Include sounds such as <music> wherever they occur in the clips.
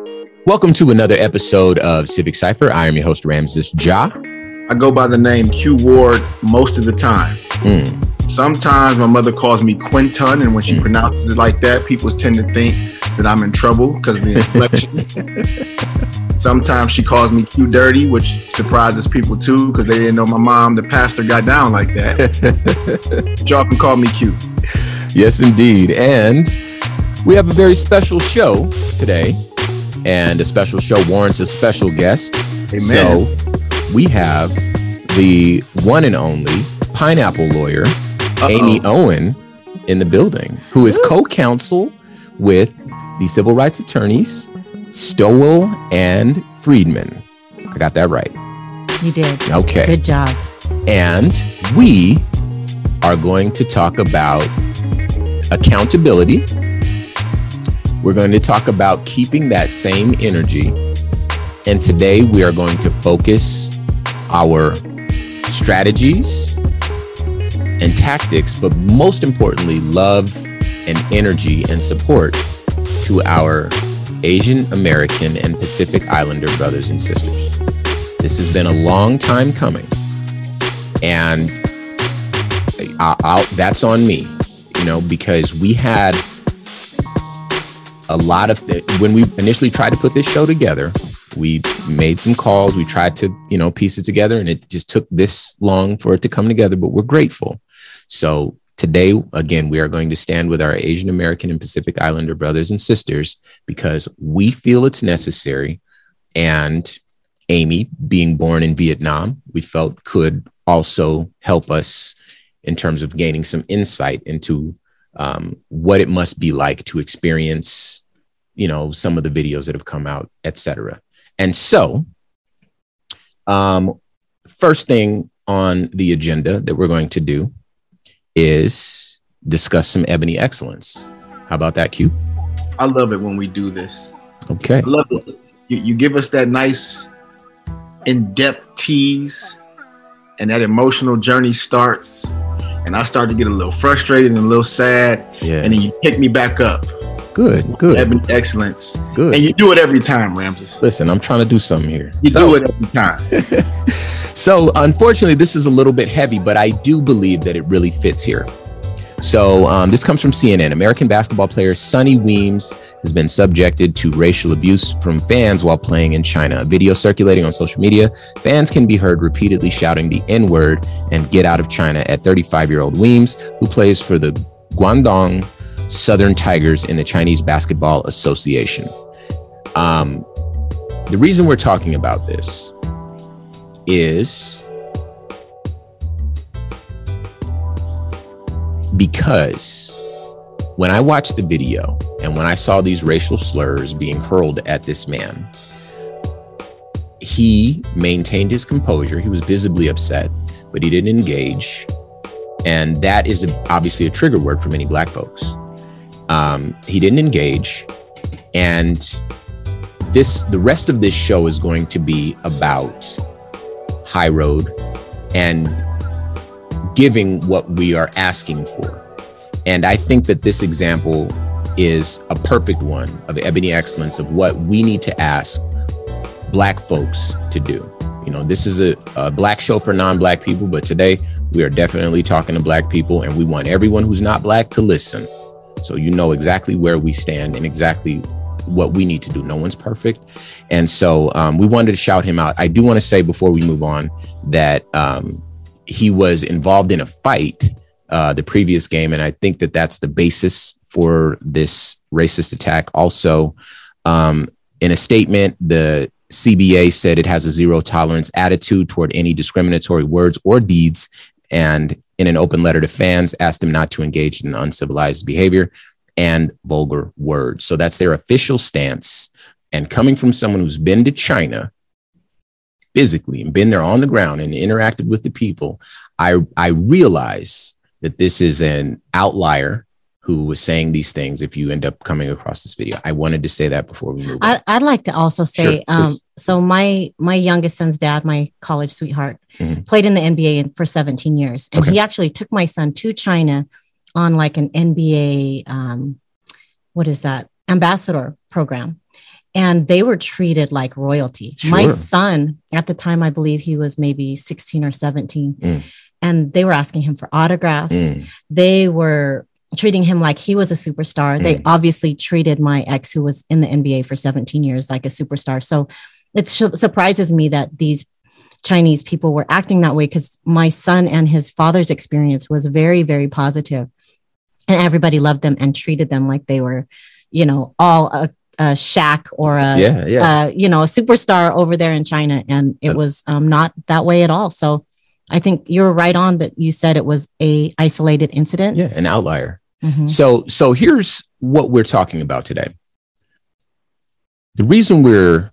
Welcome to another episode of Civic Cipher. I am your host, Ramses Ja. I go by the name Q Ward most of the time. Mm. Sometimes my mother calls me Quinton, and when she Mm. pronounces it like that, people tend to think that I'm in trouble because of the inflection. <laughs> Sometimes she calls me Q Dirty, which surprises people too because they didn't know my mom, the pastor, got down like that. <laughs> Y'all can call me Q. Yes, indeed. And we have a very special show today, and a special show warrants a special guest. Amen. So we have the one and only pineapple lawyer, Uh-oh. Amy Owen, in the building, who is co counsel with the civil rights attorneys Stowell and Friedman. I got that right. You did. Okay. Good job. And we are going to talk about accountability. We're going to talk about keeping that same energy. And today we are going to focus our strategies and tactics, but most importantly, love and energy and support to our Asian American and Pacific Islander brothers and sisters. This has been a long time coming. And I, I'll, that's on me, you know, because we had a lot of when we initially tried to put this show together. We made some calls. We tried to, you know, piece it together, and it just took this long for it to come together. But we're grateful. So today, again, we are going to stand with our Asian American and Pacific Islander brothers and sisters because we feel it's necessary. And Amy, being born in Vietnam, we felt could also help us in terms of gaining some insight into um, what it must be like to experience, you know, some of the videos that have come out, et cetera. And so, um, first thing on the agenda that we're going to do is discuss some ebony excellence. How about that, Q? I love it when we do this. Okay. I love it. You, you give us that nice, in depth tease, and that emotional journey starts. And I start to get a little frustrated and a little sad. Yeah. And then you pick me back up. Good. Good. Ebony excellence. Good. And you do it every time, Ramses. Listen, I'm trying to do something here. You So- do it every time. <laughs> So, unfortunately, this is a little bit heavy, but I do believe that it really fits here. So, um, this comes from CNN. American basketball player Sonny Weems has been subjected to racial abuse from fans while playing in China. A video circulating on social media, fans can be heard repeatedly shouting the N word and get out of China at 35 year old Weems, who plays for the Guangdong Southern Tigers in the Chinese Basketball Association. Um, the reason we're talking about this is because when I watched the video and when I saw these racial slurs being hurled at this man, he maintained his composure. He was visibly upset, but he didn't engage. And that is obviously a trigger word for many Black folks. Um, he didn't engage. And this, the rest of this show is going to be about high road and giving what we are asking for. And I think that this example is a perfect one of ebony excellence of what we need to ask Black folks to do. You know, this is a, a Black show for non Black people, but today we are definitely talking to Black people, and we want everyone who's not Black to listen. So you know exactly where we stand and exactly what we need to do. No one's perfect. And so um, we wanted to shout him out. I do want to say before we move on that um, he was involved in a fight uh, the previous game. And I think that that's the basis for this racist attack. Also, um, in a statement, the CBA said it has a zero tolerance attitude toward any discriminatory words or deeds. And in an open letter to fans, asked them not to engage in uncivilized behavior and vulgar words. So that's their official stance. And coming from someone who's been to China physically and been there on the ground and interacted with the people, I I realize that this is an outlier who was saying these things if you end up coming across this video. I wanted to say that before we move on. I, I'd like to also say, Sure, um, so my my youngest son's dad, my college sweetheart, Mhm. played in the NBA for 17 years, and Okay. he actually took my son to China on like an NBA, um, what is that ambassador program, and they were treated like royalty. Sure. My son, at the time, I believe he was maybe 16 or 17, Mm. and they were asking him for autographs. Mm, They were treating him like he was a superstar. They Mm. obviously treated my ex, who was in the NBA for 17 years, like a superstar. So it su- surprises me that these Chinese people were acting that way because my son and his father's experience was very, very positive, and everybody loved them and treated them like they were, you know, all a, a Shaq or a yeah, yeah. uh, you know, a superstar over there in China, and it was um, not that way at all. So, I think you're right on that. You said it was a isolated incident. yeah, an outlier. Mhm. So, so here's what we're talking about today. The reason we're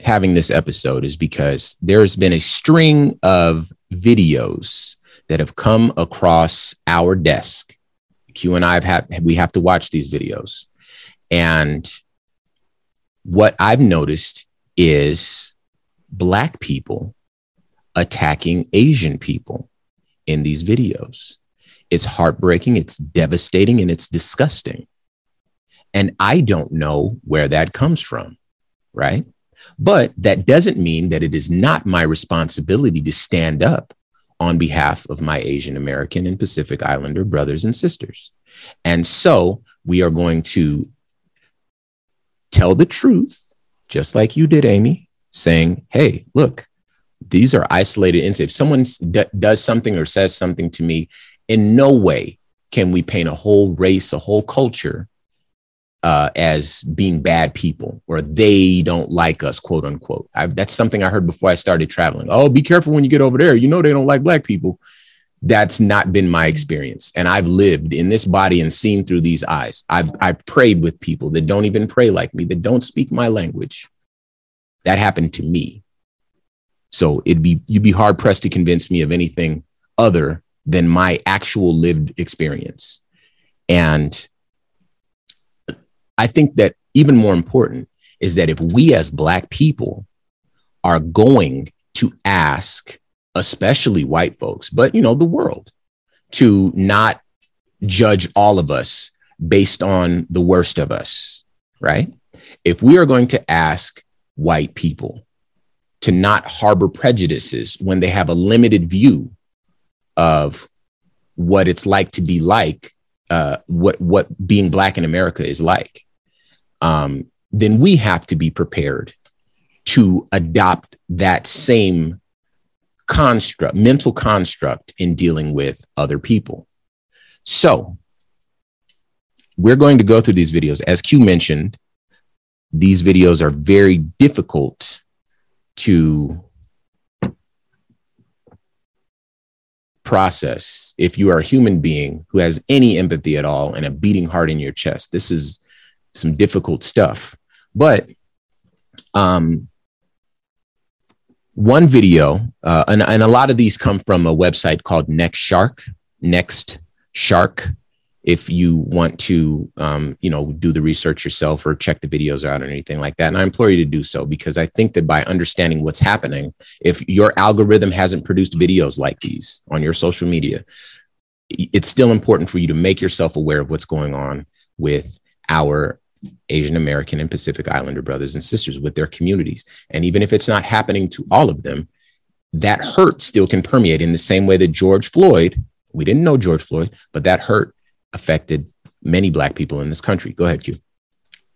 having this episode is because there's been a string of videos that have come across our desk. Q and I have had, we have to watch these videos. And what I've noticed is Black people attacking Asian people in these videos. It's heartbreaking, it's devastating, and it's disgusting. And I don't know where that comes from, right? But that doesn't mean that it is not my responsibility to stand up on behalf of my Asian American and Pacific Islander brothers and sisters. And so we are going to tell the truth, just like you did, Amy, saying, hey, look, these are isolated incidents. If someone d- does something or says something to me, in no way can we paint a whole race, a whole culture uh, as being bad people or they don't like us, quote unquote. I, that's something I heard before I started traveling. Oh, be careful when you get over there. You know, they don't like black people. That's not been my mm-hmm. experience. And I've lived in this body and seen through these eyes. I've, I've prayed with people that don't even pray like me, that don't speak my language. That happened to me. So it'd be, you'd be hard pressed to convince me of anything other than my actual lived experience. And I think that even more important is that if we as Black people are going to ask, especially white folks, but you know, the world, to not judge all of us based on the worst of us, right? If we are going to ask white people to not harbor prejudices when they have a limited view of what it's like to be like, uh, what what being black in America is like, um, then we have to be prepared to adopt that same construct, mental construct in dealing with other people. So we're going to go through these videos. As Q mentioned, these videos are very difficult to process if you are a human being who has any empathy at all and a beating heart in your chest. This is some difficult stuff. But um, one video, uh, and, and a lot of these come from a website called Next Shark, Next Shark. If you want to, um, you know, do the research yourself or check the videos out or anything like that, and I implore you to do so because I think that by understanding what's happening, if your algorithm hasn't produced videos like these on your social media, it's still important for you to make yourself aware of what's going on with our Asian American and Pacific Islander brothers and sisters with their communities. And even if it's not happening to all of them, that hurt still can permeate in the same way that George Floyd, we didn't know George Floyd, but that hurt affected many Black people in this country. Go ahead, Q.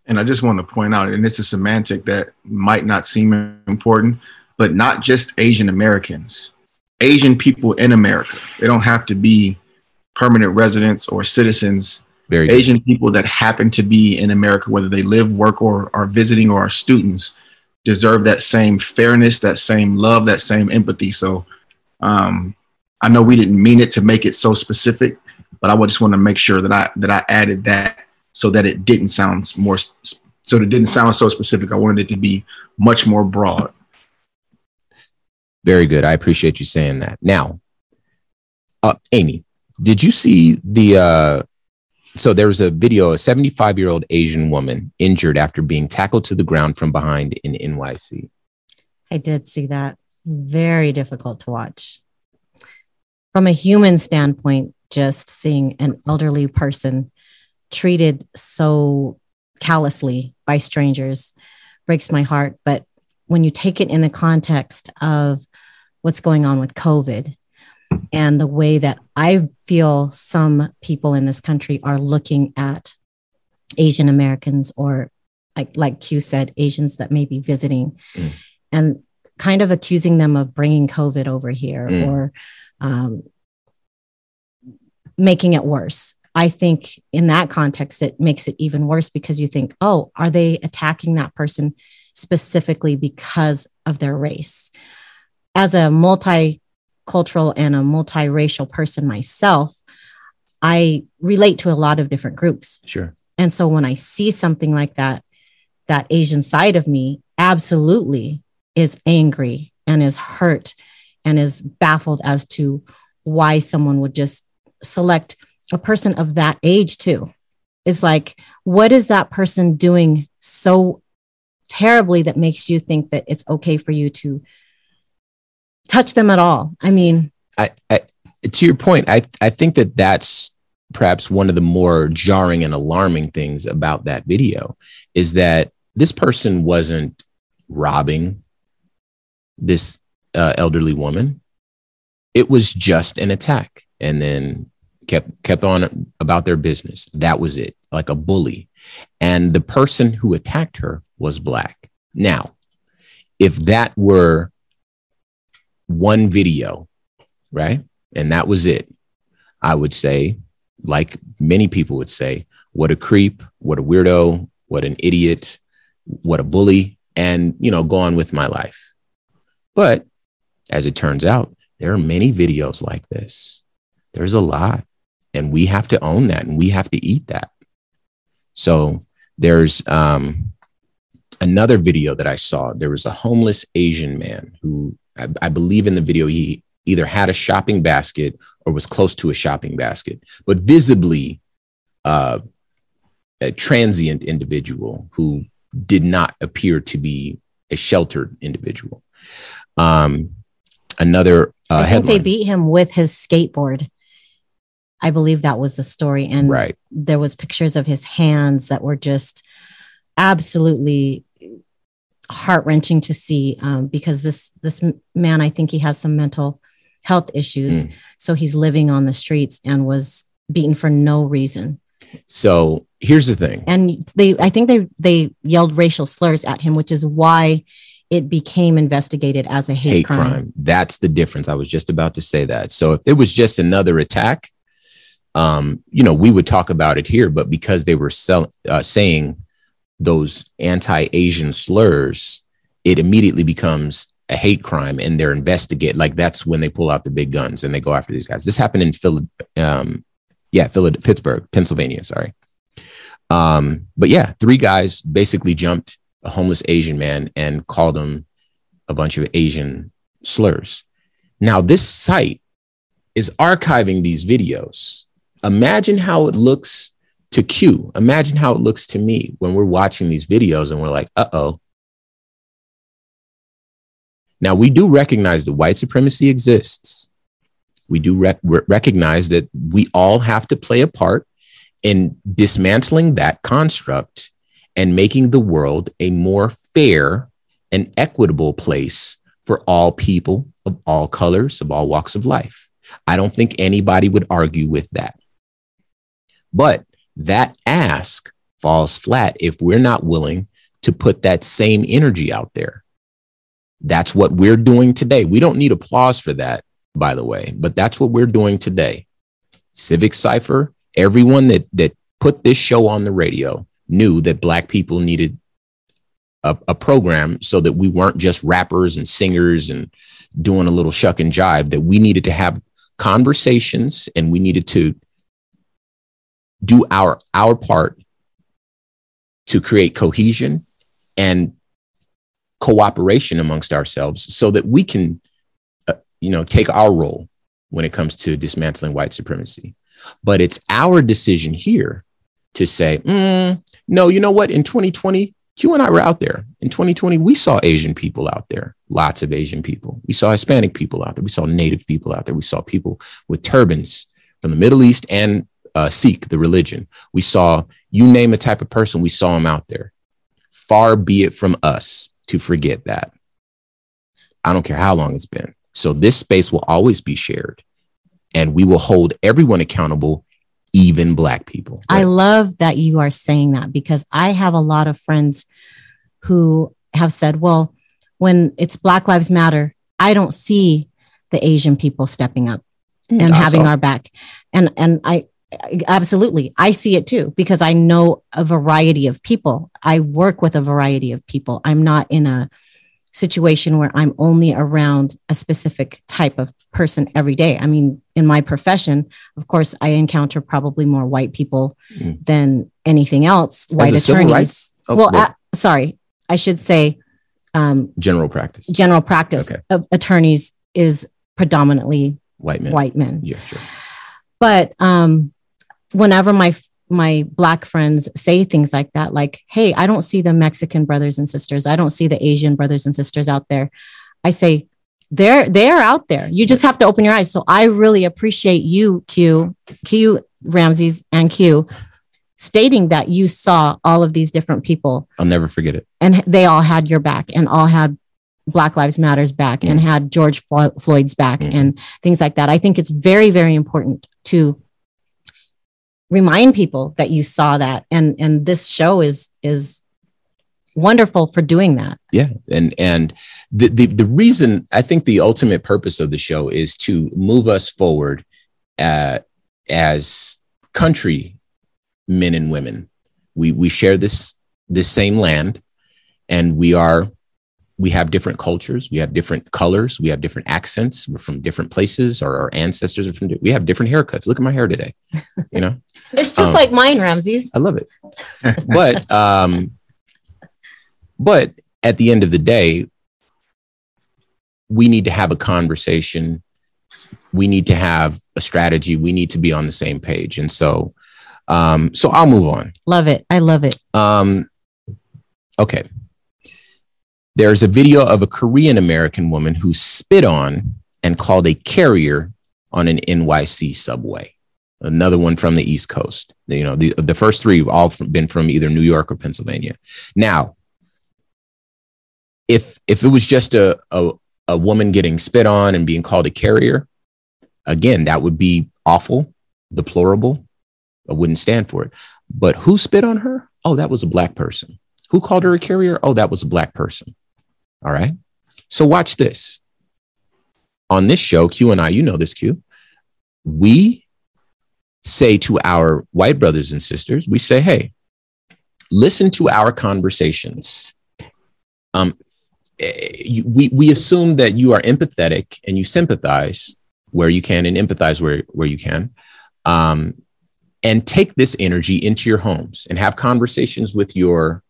And I just want to point out, and it's a semantic that might not seem important, but not just Asian Americans, Asian people in America. They don't have to be permanent residents or citizens. Very good. Asian people that happen to be in America, whether they live, work, or are visiting or are students, deserve that same fairness, that same love, that same empathy. So um, I know we didn't mean it to make it so specific, but I just want to make sure that I that I added that so that it didn't sound more so that it didn't sound so specific. I wanted it to be much more broad. Very good. I appreciate you saying that. Now, uh, Amy, did you see the? Uh, so there was a video, a 75 year old Asian woman injured after being tackled to the ground from behind in NYC. I did see that. Very difficult to watch. From a human standpoint, just seeing an elderly person treated so callously by strangers breaks my heart. But when you take it in the context of what's going on with COVID and the way that I feel some people in this country are looking at Asian Americans or like like Q said, Asians that may be visiting, mm. and kind of accusing them of bringing COVID over here mm. or um, making it worse. I think in that context, it makes it even worse because you think, oh, are they attacking that person specifically because of their race? As a multicultural and a multiracial person myself, I relate to a lot of different groups. Sure. And so when I see something like that, that Asian side of me absolutely is angry and is hurt and is baffled as to why someone would just select a person of that age too. It's like, what is that person doing so terribly that makes you think that it's okay for you to touch them at all? I mean, I, I to your point, I I think that that's perhaps one of the more jarring and alarming things about that video is that this person wasn't robbing this uh, elderly woman. It was just an attack, and then kept kept on about their business. That was it, like a bully. And the person who attacked her was black. Now, if that were one video, right, and that was it, I would say like many people would say, what a creep, what a weirdo, what an idiot, what a bully, and, you know, go on with my life. But as it turns out, there are many videos like this. There's a lot, and we have to own that and we have to eat that. So there's um, another video that I saw. There was a homeless Asian man who I, I believe in the video, he either had a shopping basket or was close to a shopping basket, but visibly uh, a transient individual who did not appear to be a sheltered individual. Um, another uh, I think they beat him with his skateboard. I believe that was the story, and right. there was pictures of his hands that were just absolutely heart wrenching to see um, because this this man, I think he has some mental health issues. Mm. So he's living on the streets and was beaten for no reason. So here's the thing. And they I think they they yelled racial slurs at him, which is why it became investigated as a hate, hate crime. crime. That's the difference. I was just about to say that. So if it was just another attack, um, you know, we would talk about it here, but because they were sell- uh, saying those anti-Asian slurs, it immediately becomes a hate crime and they're investigate like that's when they pull out the big guns and they go after these guys. This happened in Philly, um, yeah, Philly, Pittsburgh, Pennsylvania. Sorry. Um, but yeah, three guys basically jumped a homeless Asian man and called him a bunch of Asian slurs. Now, this site is archiving these videos. Imagine how it looks to Q. Imagine how it looks to me when we're watching these videos and we're like, uh oh, now, we do recognize that white supremacy exists. We do rec- recognize that we all have to play a part in dismantling that construct and making the world a more fair and equitable place for all people of all colors, of all walks of life. I don't think anybody would argue with that. But that ask falls flat if we're not willing to put that same energy out there. That's what we're doing today. We don't need applause for that, by the way, but that's what we're doing today. Civic Cipher, everyone that that put this show on the radio knew that black people needed a, a program so that we weren't just rappers and singers and doing a little shuck and jive, that we needed to have conversations and we needed to do our our part to create cohesion and cooperation amongst ourselves so that we can, uh, you know, take our role when it comes to dismantling white supremacy. But it's our decision here to say, mm, no, you know what? In 2020, Q and I were out there. In 2020, we saw Asian people out there, lots of Asian people. We saw Hispanic people out there. We saw Native people out there. We saw people with turbans from the Middle East and uh, Sikh, the religion. We saw, you name a type of person, we saw them out there far be it from us to forget that. I don't care how long it's been. So this space will always be shared and we will hold everyone accountable, even Black people. I love that you are saying that because I have a lot of friends who have said, well, when it's Black Lives Matter, I don't see the Asian people stepping up and That's having all. our back. And and I absolutely I see it too because I know a variety of people. I work with a variety of people. I'm not in a situation where I'm only around a specific type of person every day. I mean, in my profession, of course, I encounter probably more white people Mm. than anything else. White attorneys. oh, well, well, uh, sorry, I should say um, general practice, general practice Okay. of attorneys is predominantly white men. white men. Yeah, sure. But um, whenever my my black friends say things like that, like, "Hey, I don't see the Mexican brothers and sisters. I don't see the Asian brothers and sisters out there," I say, "They're they're out there. You just have to open your eyes." So I really appreciate you, Q, Q Ramses, and Q, stating that you saw all of these different people I'll never forget it. and they all had your back and all had Black Lives Matters back and had George Floyd's back Mhm. and things like that. I think it's very, very important to remind people that you saw that, and and this show is is wonderful for doing that. Yeah, and and the, the the reason I think the ultimate purpose of the show is to move us forward uh, as country men and women. We we share this this same land, and we are we have different cultures, we have different colors, we have different accents. We're from different places, or our ancestors are from. We have different haircuts. Look at my hair today. You know, <laughs> It's just Um, like mine, Ramses. I love it. <laughs> but um but at the end of the day we need to have a conversation we need to have a strategy we need to be on the same page and so um so I'll move on Love it. I love it. um okay there's a video of a Korean American woman who spit on and called a carrier on an NYC subway another one from the East Coast. You know, the, the first three have all been from either New York or Pennsylvania. Now, if if it was just a, a a woman getting spit on and being called a carrier, again, that would be awful, deplorable. I wouldn't stand for it. But who spit on her? Oh, that was a black person. Who called her a carrier? Oh, that was a black person. All right. So watch this. On this show, Q and I, you know this, Q. We say to our white brothers and sisters, we say, hey, listen to our conversations. Um, eh, we, we assume that you are empathetic and you sympathize where you can and empathize where, where you can. Um, and take this energy into your homes and have conversations with your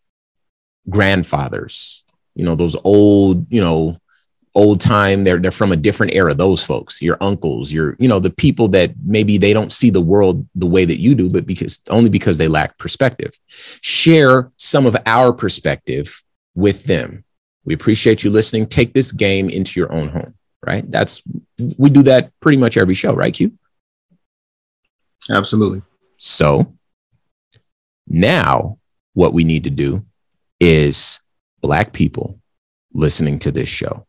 grandfathers, you know, those old, you know, old time they're they're from a different era those folks your uncles your you know the people that maybe they don't see the world the way that you do but because only because they lack perspective. Share some of our perspective with them. We appreciate you listening. Take this game into your own home right? That's we do that pretty much every show right q? Absolutely. so now what we need to do is black people listening to this show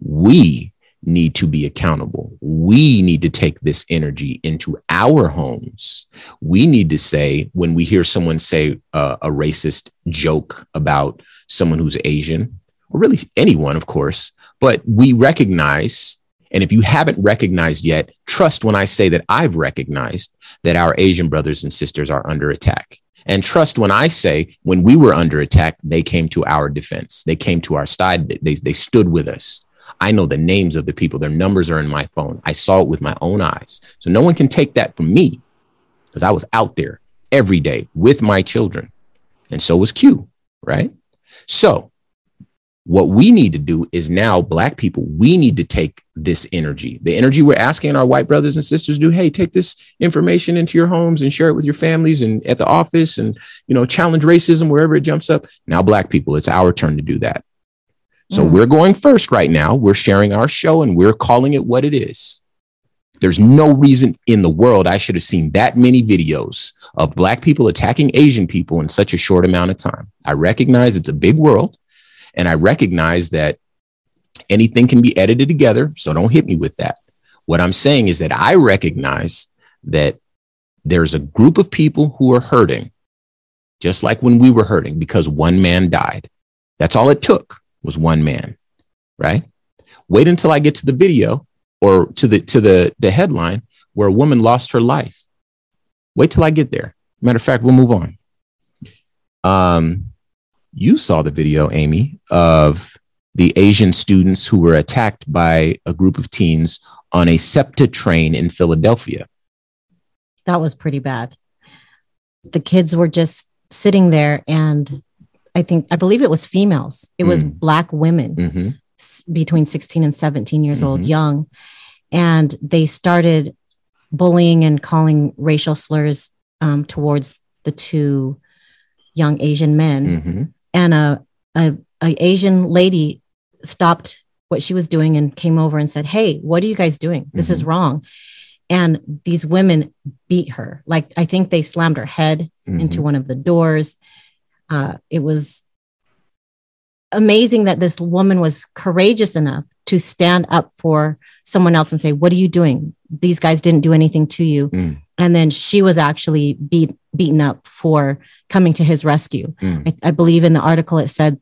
we need to be accountable. We need to take this energy into our homes. We need to say, when we hear someone say uh, a racist joke about someone who's Asian, or really anyone, of course, but we recognize, and if you haven't recognized yet, trust when I say that I've recognized that our Asian brothers and sisters are under attack. And trust when I say, when we were under attack, they came to our defense. They came to our side. They, they stood with us. I know the names of the people. Their numbers are in my phone. I saw it with my own eyes. So no one can take that from me because I was out there every day with my children. And so was Q, right? So what we need to do is now, Black people, we need to take this energy, the energy we're asking our white brothers and sisters to do. Hey, take this information into your homes and share it with your families and at the office and, you know, challenge racism wherever it jumps up. Now, Black people, it's our turn to do that. So Mm. we're going first right now. We're sharing our show and we're calling it what it is. There's no reason in the world I should have seen that many videos of black people attacking Asian people in such a short amount of time. I recognize it's a big world and I recognize that anything can be edited together. So don't hit me with that. What I'm saying is that I recognize that there's a group of people who are hurting, just like when we were hurting because one man died. That's all it took was one man, right? Wait until I get to the video or to the to the the headline where a woman lost her life. Wait till I get there. Matter of fact, we'll move on. Um, you saw the video, Amy, of the Asian students who were attacked by a group of teens on a SEPTA train in Philadelphia. That was pretty bad. The kids were just sitting there, and I think, I believe it was females, it was Mm. Black women Mm-hmm. s- between 16 and 17 years old, Mhm. young. And they started bullying and calling racial slurs um, towards the two young Asian men. Mm-hmm. and a, a a Asian lady stopped what she was doing and came over and said, "Hey, what are you guys doing? This is wrong." And these women beat her. Like I think they slammed her head Mm-hmm. into one of the doors. Uh, it was amazing that this woman was courageous enough to stand up for someone else and say, "What are you doing? These guys didn't do anything to you." Mm. And then she was actually beat beaten up for coming to his rescue. Mm. I, I believe in the article it said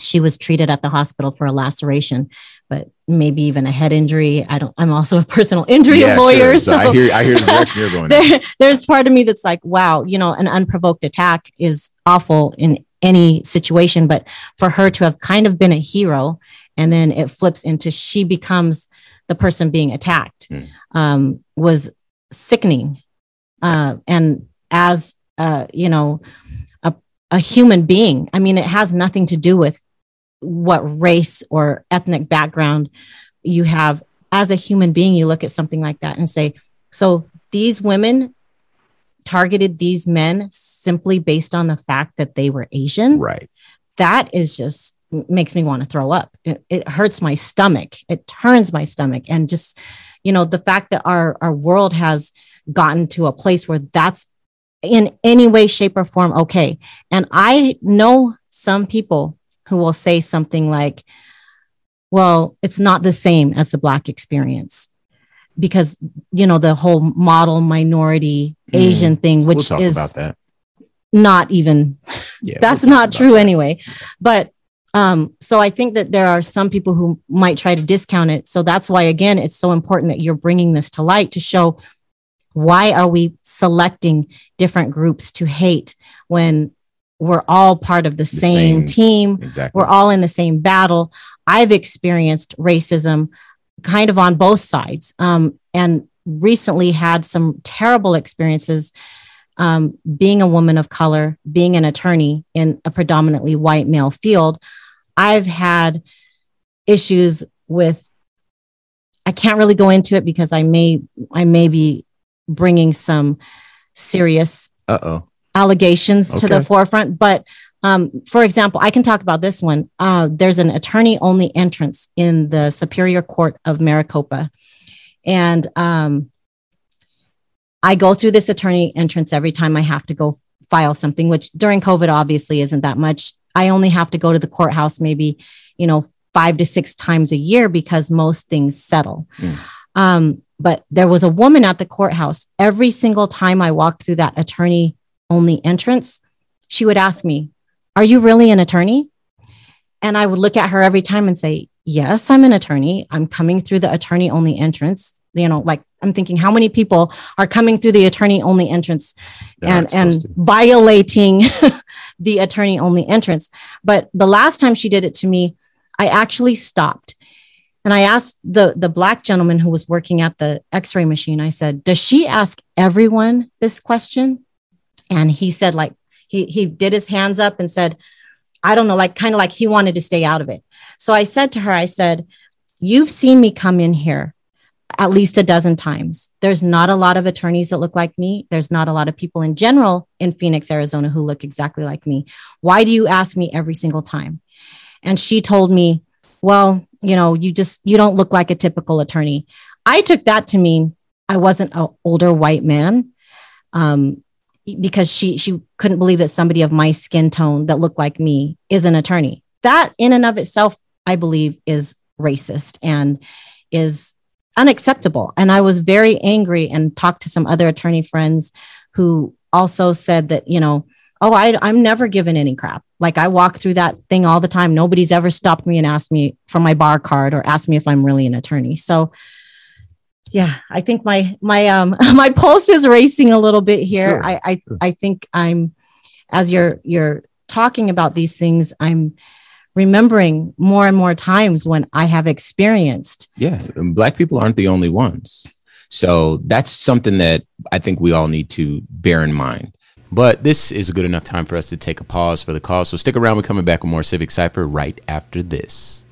she was treated at the hospital for a laceration, but maybe even a head injury. I don't. I'm also a personal injury Yeah, lawyer, sure. so, I hear I hear the direction you're <laughs> going. there, there's part of me that's like, wow, you know, an unprovoked attack is awful in any situation, but for her to have kind of been a hero, and then it flips into she becomes the person being attacked, Mm. um, was sickening. Uh, and as uh, you know, a, a human being, I mean, it has nothing to do with what race or ethnic background you have. As a human being, you look at something like that and say, so these women targeted these men simply based on the fact that they were Asian. Right. That is just makes me want to throw up. It, it hurts my stomach. It turns my stomach. And just, you know, the fact that our, our world has gotten to a place where that's in any way, shape, or form okay. And I know some people who will say something like, well, it's not the same as the Black experience because, you know, the whole model minority Mm. Asian thing, We'll which talk is about that. Not even Yeah, that's we'll not true that. anyway. But um so i think that there are some people who might try to discount it. So that's why again it's so important that you're bringing this to light to show why are we selecting different groups to hate when we're all part of the, same, same- team. Exactly. we're all in the same battle. I've experienced racism kind of on both sides um, and recently had some terrible experiences um, being a woman of color being an attorney in a predominantly white male field i've had issues with i can't really go into it because i may i may be bringing some serious Uh oh. allegations to the forefront. But um, for example, I can talk about this one. Uh, there's an attorney only entrance in the Superior Court of Maricopa. And um, I go through this attorney entrance every time I have to go file something, which during COVID obviously isn't that much. I only have to go to the courthouse maybe, you know, five to six times a year because most things settle. Mm. Um, but there was a woman at the courthouse every single time I walked through that attorney only entrance. She would ask me, Are you really an attorney? And I would look at her every time and say, Yes, I'm an attorney. I'm coming through the attorney only entrance. You know, like I'm thinking, how many people are coming through the attorney only entrance They're and and to. violating <laughs> the attorney only entrance. But the last time she did it to me, I actually stopped. And I asked the the black gentleman who was working at the x-ray machine, I said, "Does she ask everyone this question?" And he said like he he did his hands up and said, "I don't know, like kind of like he wanted to stay out of it." So I said to her, I said, "You've seen me come in here at least a dozen times. There's not a lot of attorneys that look like me. There's not a lot of people in general in Phoenix, Arizona who look exactly like me. Why do you ask me every single time? And she told me, well, you know, you just, you don't look like a typical attorney. I took that to mean I wasn't an older white man. Um, because she she couldn't believe that somebody of my skin tone that looked like me is an attorney. That in and of itself, I believe, is racist and is unacceptable. And I was very angry and talked to some other attorney friends who also said that, you know, oh, I, I'm never given any crap. Like I walk through that thing all the time. Nobody's ever stopped me and asked me for my bar card or asked me if I'm really an attorney. So yeah, I think my my um <laughs> my pulse is racing a little bit here. Sure. I I, I think I'm as you're you're talking about these things, I'm remembering more and more times when I have experienced. Yeah, black people aren't the only ones. So that's something that I think we all need to bear in mind. But this is a good enough time for us to take a pause for the call. So stick around. We're coming back with more Civic Cipher right after this.